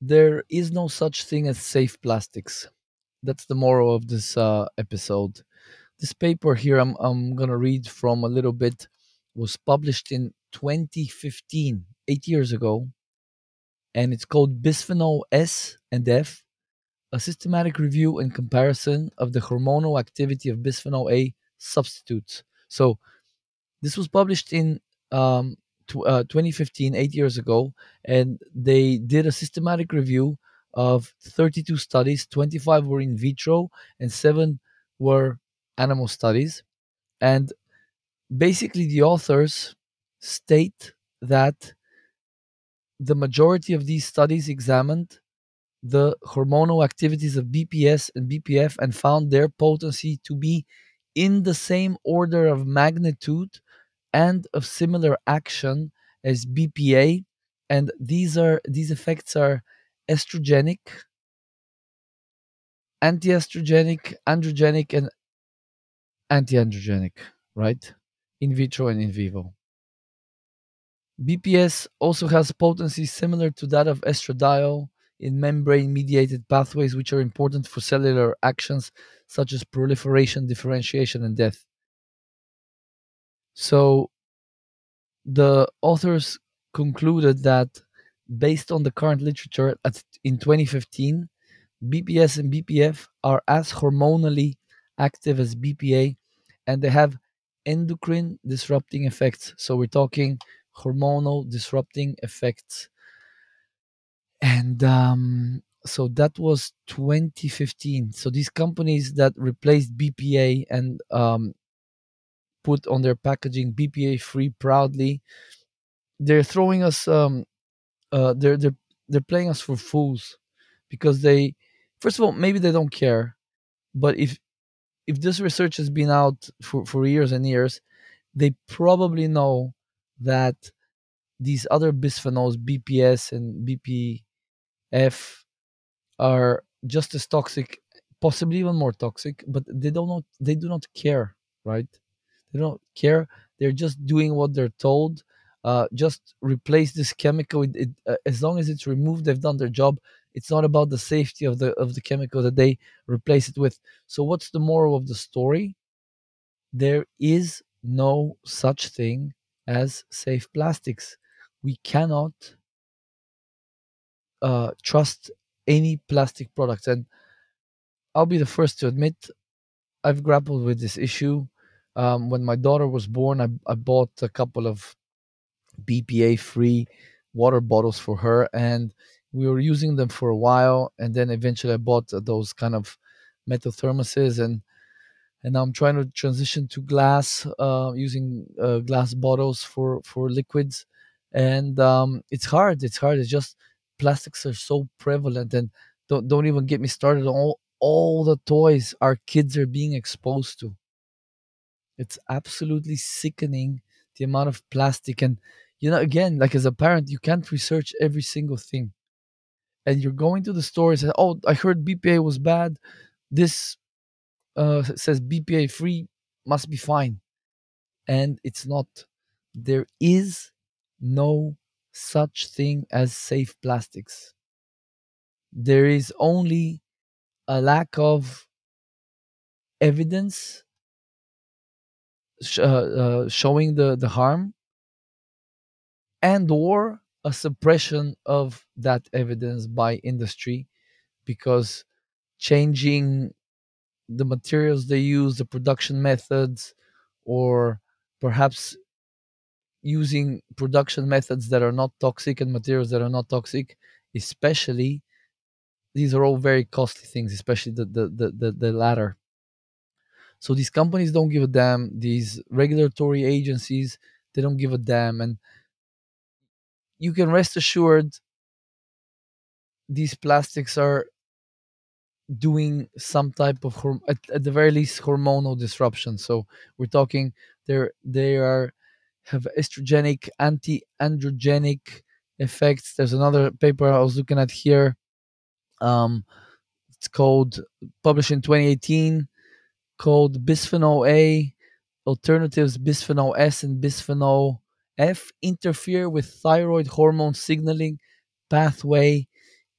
there is no such thing as safe plastics. That's the moral of this uh, episode. This paper here I'm, I'm going to read from a little bit was published in 2015, eight years ago, and it's called Bisphenol S and F A Systematic Review and Comparison of the Hormonal Activity of Bisphenol A Substitutes. So, this was published in um, uh, 2015, eight years ago, and they did a systematic review of 32 studies. 25 were in vitro, and seven were animal studies. And basically, the authors state that the majority of these studies examined the hormonal activities of BPS and BPF and found their potency to be in the same order of magnitude and of similar action as BPA and these are these effects are estrogenic antiestrogenic androgenic and antiandrogenic right in vitro and in vivo BPS also has potency similar to that of estradiol in membrane mediated pathways, which are important for cellular actions such as proliferation, differentiation, and death. So the authors concluded that based on the current literature at, in 2015, BPS and BPF are as hormonally active as BPA and they have endocrine disrupting effects. So we're talking hormonal disrupting effects. And um, so that was 2015. So these companies that replaced BPA and um, put on their packaging BPA free proudly, they're throwing us. Um, uh, they're they're they're playing us for fools because they, first of all, maybe they don't care, but if if this research has been out for, for years and years, they probably know that these other bisphenols, BPS and BPF, are just as toxic, possibly even more toxic, but they don't know, they do not care, right? They don't care. They're just doing what they're told. Uh, just replace this chemical. It, it, uh, as long as it's removed, they've done their job. It's not about the safety of the of the chemical that they replace it with. So, what's the moral of the story? There is no such thing as safe plastics. We cannot uh, trust any plastic products, and I'll be the first to admit I've grappled with this issue. Um, when my daughter was born, I, I bought a couple of BPA free water bottles for her, and we were using them for a while. And then eventually, I bought those kind of metal thermoses, and and now I'm trying to transition to glass, uh, using uh, glass bottles for for liquids, and um, it's hard. It's hard. It's just plastics are so prevalent, and don't don't even get me started on all all the toys our kids are being exposed to. It's absolutely sickening the amount of plastic and you know again like as a parent you can't research every single thing. And you're going to the store and say oh i heard bpa was bad. This uh, says bpa free must be fine. And it's not. There is no such thing as safe plastics. There is only a lack of evidence uh, uh, showing the the harm and or a suppression of that evidence by industry because changing the materials they use the production methods or perhaps using production methods that are not toxic and materials that are not toxic especially these are all very costly things especially the the the, the, the latter so these companies don't give a damn. These regulatory agencies they don't give a damn. And you can rest assured these plastics are doing some type of at, at the very least hormonal disruption. So we're talking they're they are have estrogenic anti-androgenic effects. There's another paper i was looking at here um it's called published in 2018 called bisphenol a alternatives bisphenol s and bisphenol f interfere with thyroid hormone signaling pathway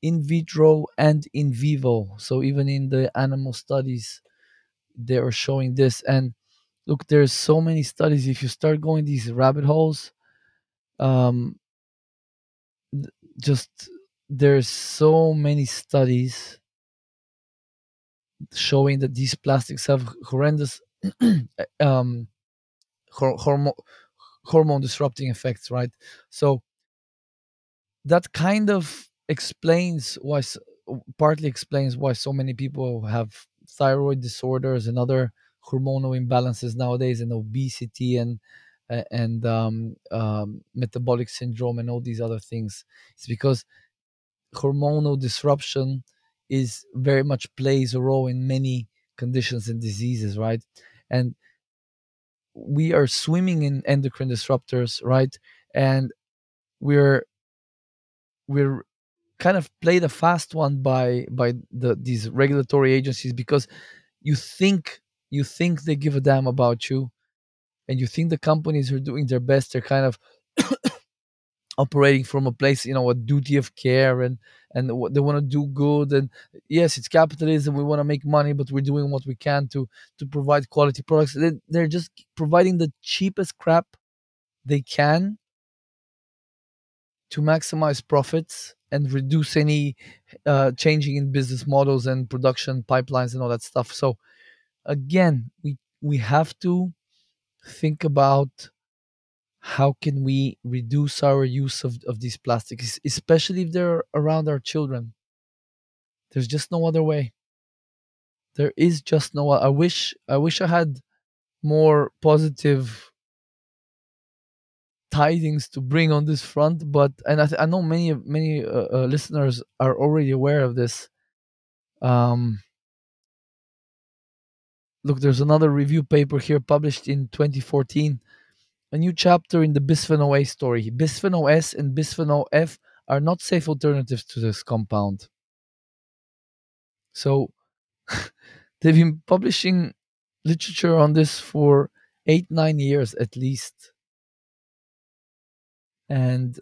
in vitro and in vivo. So even in the animal studies, they are showing this. And look, there's so many studies. If you start going these rabbit holes, um, just there's so many studies showing that these plastics have horrendous um, hor- hormone hormone disrupting effects, right? So that kind of explains why partly explains why so many people have thyroid disorders and other hormonal imbalances nowadays and obesity and and um, um, metabolic syndrome and all these other things it's because hormonal disruption is very much plays a role in many conditions and diseases right? And we are swimming in endocrine disruptors right? And we're we're kind of played a fast one by by the these regulatory agencies because you think you think they give a damn about you and you think the companies are doing their best. They're kind of operating from a place you know a duty of care and and they want to do good and yes it's capitalism we want to make money but we're doing what we can to to provide quality products they, they're just providing the cheapest crap they can to maximize profits and reduce any uh, changing in business models and production pipelines and all that stuff. So again, we we have to think about how can we reduce our use of, of these plastics, especially if they're around our children. There's just no other way. There is just no. I wish I wish I had more positive tidings to bring on this front, but and I, th- I know many many uh, uh, listeners are already aware of this. Um, look, there's another review paper here published in 2014, a new chapter in the bisphenol A story. Bisphenol S and bisphenol F are not safe alternatives to this compound. So they've been publishing literature on this for eight, nine years at least. And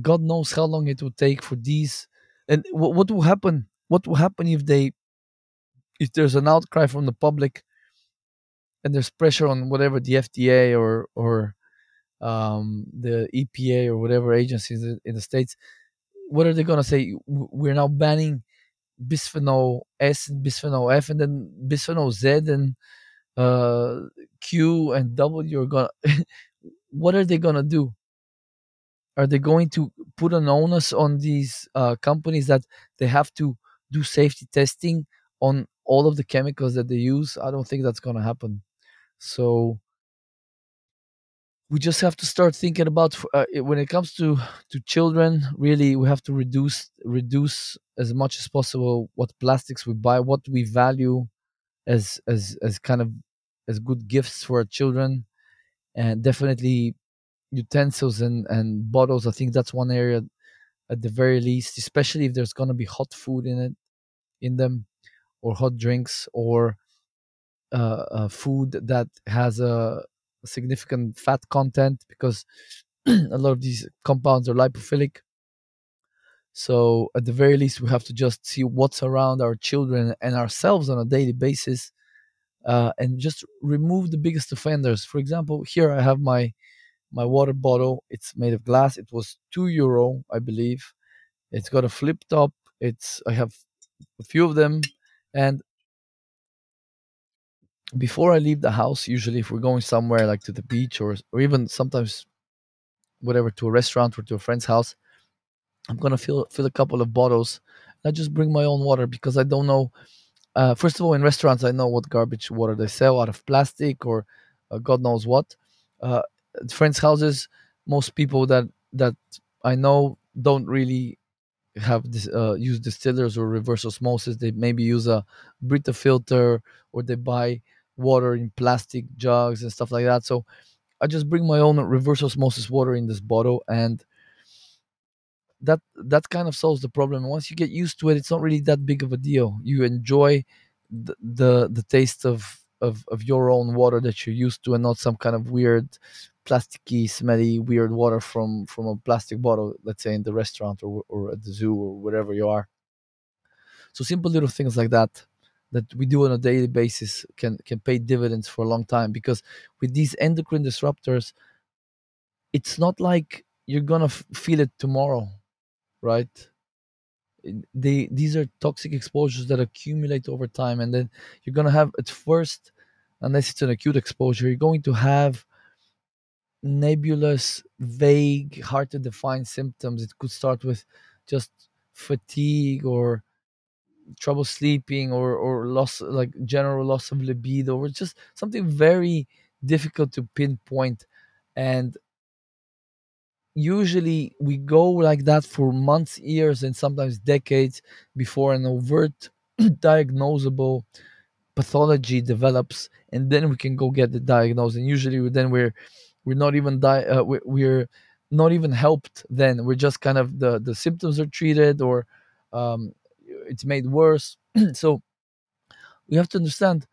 God knows how long it would take for these. And what, what will happen? What will happen if they, if there's an outcry from the public, and there's pressure on whatever the FDA or or um, the EPA or whatever agencies in the states? What are they gonna say? We're now banning bisphenol S and bisphenol F, and then bisphenol Z and uh, Q and W are gonna. what are they gonna do? Are they going to put an onus on these uh, companies that they have to do safety testing on all of the chemicals that they use? I don't think that's gonna happen. So we just have to start thinking about uh, when it comes to to children. Really, we have to reduce reduce as much as possible what plastics we buy, what we value as as as kind of as good gifts for our children, and definitely utensils and and bottles. I think that's one area at the very least, especially if there's gonna be hot food in it in them or hot drinks or uh, food that has a significant fat content because a lot of these compounds are lipophilic. So at the very least, we have to just see what's around our children and ourselves on a daily basis, uh, and just remove the biggest offenders. For example, here I have my my water bottle. It's made of glass. It was two euro, I believe. It's got a flip top. It's I have a few of them, and before I leave the house, usually if we're going somewhere like to the beach or or even sometimes whatever to a restaurant or to a friend's house, I'm gonna fill fill a couple of bottles. I just bring my own water because I don't know. Uh, first of all, in restaurants, I know what garbage water they sell out of plastic or uh, God knows what. Uh, at friends' houses, most people that that I know don't really have this uh, use distillers or reverse osmosis. They maybe use a Brita filter or they buy water in plastic jugs and stuff like that. So I just bring my own reverse osmosis water in this bottle and that that kind of solves the problem. Once you get used to it, it's not really that big of a deal. You enjoy the the, the taste of, of of your own water that you're used to, and not some kind of weird plasticky, smelly, weird water from from a plastic bottle. Let's say in the restaurant or or at the zoo or wherever you are. So simple little things like that that we do on a daily basis can can pay dividends for a long time because with these endocrine disruptors, it's not like you're gonna f- feel it tomorrow, right? they these are toxic exposures that accumulate over time and then you're going to have at first unless it's an acute exposure you're going to have nebulous vague hard to define symptoms it could start with just fatigue or trouble sleeping or or loss like general loss of libido or just something very difficult to pinpoint and usually we go like that for months, years, and sometimes decades before an overt diagnosable pathology develops, and then we can go get the diagnosis. And usually, then we're we're not even di- uh, we're, we're not even helped. Then we're just kind of the the symptoms are treated or um, it's made worse. so we have to understand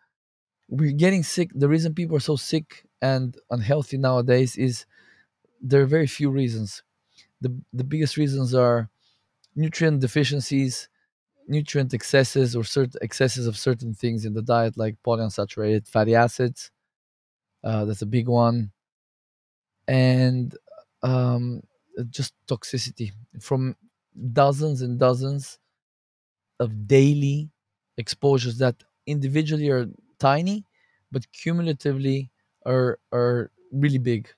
we're getting sick. The reason people are so sick and unhealthy nowadays is there are very few reasons the the biggest reasons are nutrient deficiencies, nutrient excesses, or certain excesses of certain things in the diet, like polyunsaturated fatty acids. Uh, that's a big one, and um, just toxicity from dozens and dozens of daily exposures that individually are tiny, but cumulatively are are really big.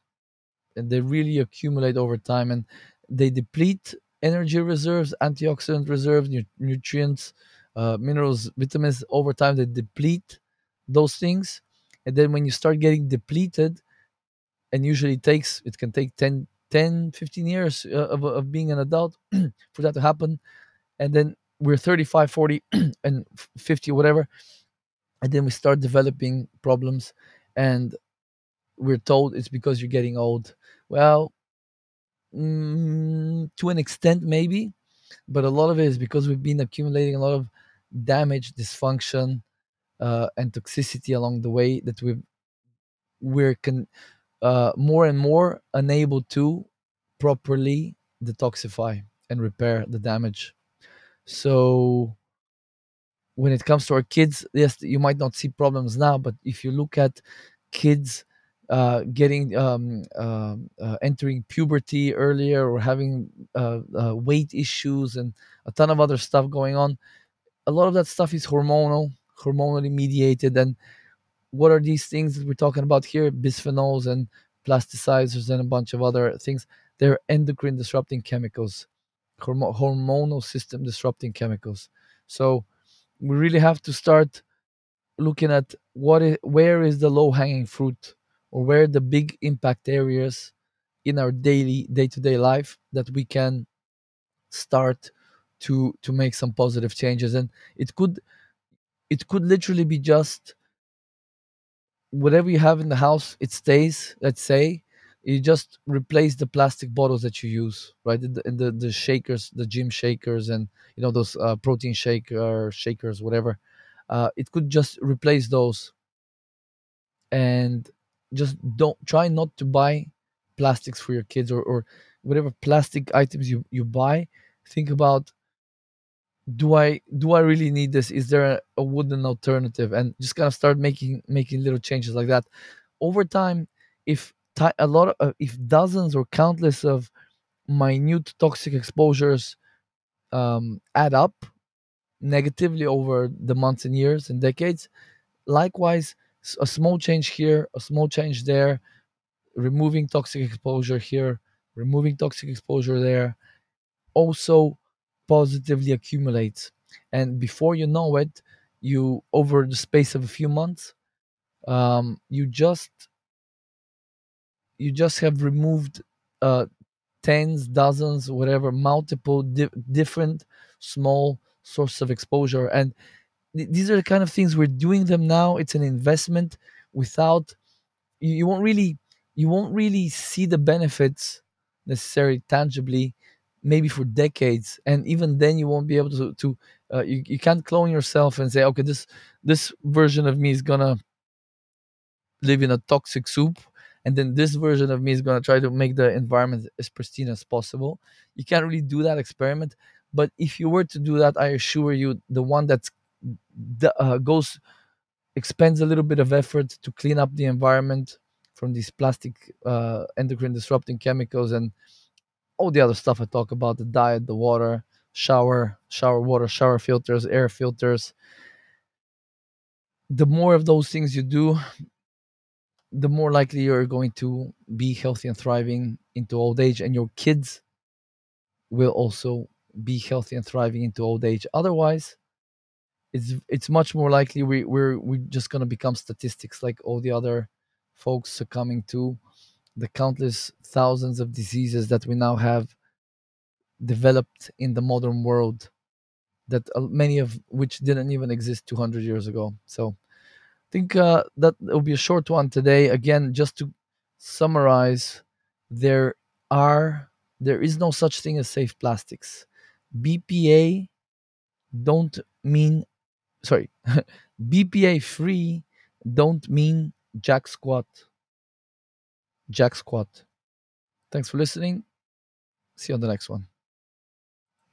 And they really accumulate over time and they deplete energy reserves antioxidant reserves nu- nutrients uh, minerals vitamins over time they deplete those things. And then when you start getting depleted and usually it takes it can take 10 10 15 years uh, of, of being an adult for that to happen. And then we're 35 40 and 50 whatever and then we start developing problems and we're told it's because you're getting old well Mm, to an extent, maybe, but a lot of it is because we've been accumulating a lot of damage, dysfunction, uh, and toxicity along the way that we've we're con- uh, more and more unable to properly detoxify and repair the damage. So when it comes to our kids, yes, you might not see problems now, but if you look at kids uh, getting um, um uh, entering puberty earlier or having uh, uh, weight issues and a ton of other stuff going on, a lot of that stuff is hormonal, hormonally mediated. And what are these things that we're talking about here? Bisphenols and plasticizers and a bunch of other things. They're endocrine disrupting chemicals, hormo- hormonal system disrupting chemicals. So we really have to start looking at what is where is the low hanging fruit or where the big impact areas in our daily day-to-day life that we can start to to make some positive changes and it could it could literally be just whatever you have in the house it stays let's say you just replace the plastic bottles that you use right? And the, and the, the shakers the gym shakers and you know those uh, protein shaker shakers whatever uh, it could just replace those. And just don't try not to buy plastics for your kids or, or whatever plastic items you, you buy. Think about do i do i really need this? Is there a, a wooden alternative? And just kind of start making making little changes like that. Over time if a lot of if dozens or countless of minute toxic exposures um, add up negatively over the months and years and decades likewise a small change here a small change there removing toxic exposure here removing toxic exposure there also positively accumulates. And before you know it you over the space of a few months um, you just you just have removed uh, tens dozens whatever multiple di- different small sources of exposure. And th- these are the kind of things we're doing them now. It's an investment without you, you won't really you won't really see the benefits necessarily tangibly maybe for decades. And even then you won't be able to to uh, you, you can't clone yourself and say okay this this version of me is gonna live in a toxic soup and then this version of me is going to try to make the environment as pristine as possible you can't really do that experiment but if you were to do that i assure you the one that uh, goes expends a little bit of effort to clean up the environment from these plastic uh, endocrine disrupting chemicals and all the other stuff I talk about the diet, the water, shower, shower water, shower filters, air filters. The more of those things you do, the more likely you're going to be healthy and thriving into old age, and your kids will also be healthy and thriving into old age. Otherwise, it's it's much more likely we, we're we're just gonna become statistics like all the other folks succumbing to the countless thousands of diseases that we now have developed in the modern world that uh, many of which didn't even exist 200 years ago so think uh, that will be a short one today. Again just to summarize there are there is no such thing as safe plastics. Bpa don't mean sorry bpa free don't mean jack squat. Jack squat. Thanks for listening. See you on the next one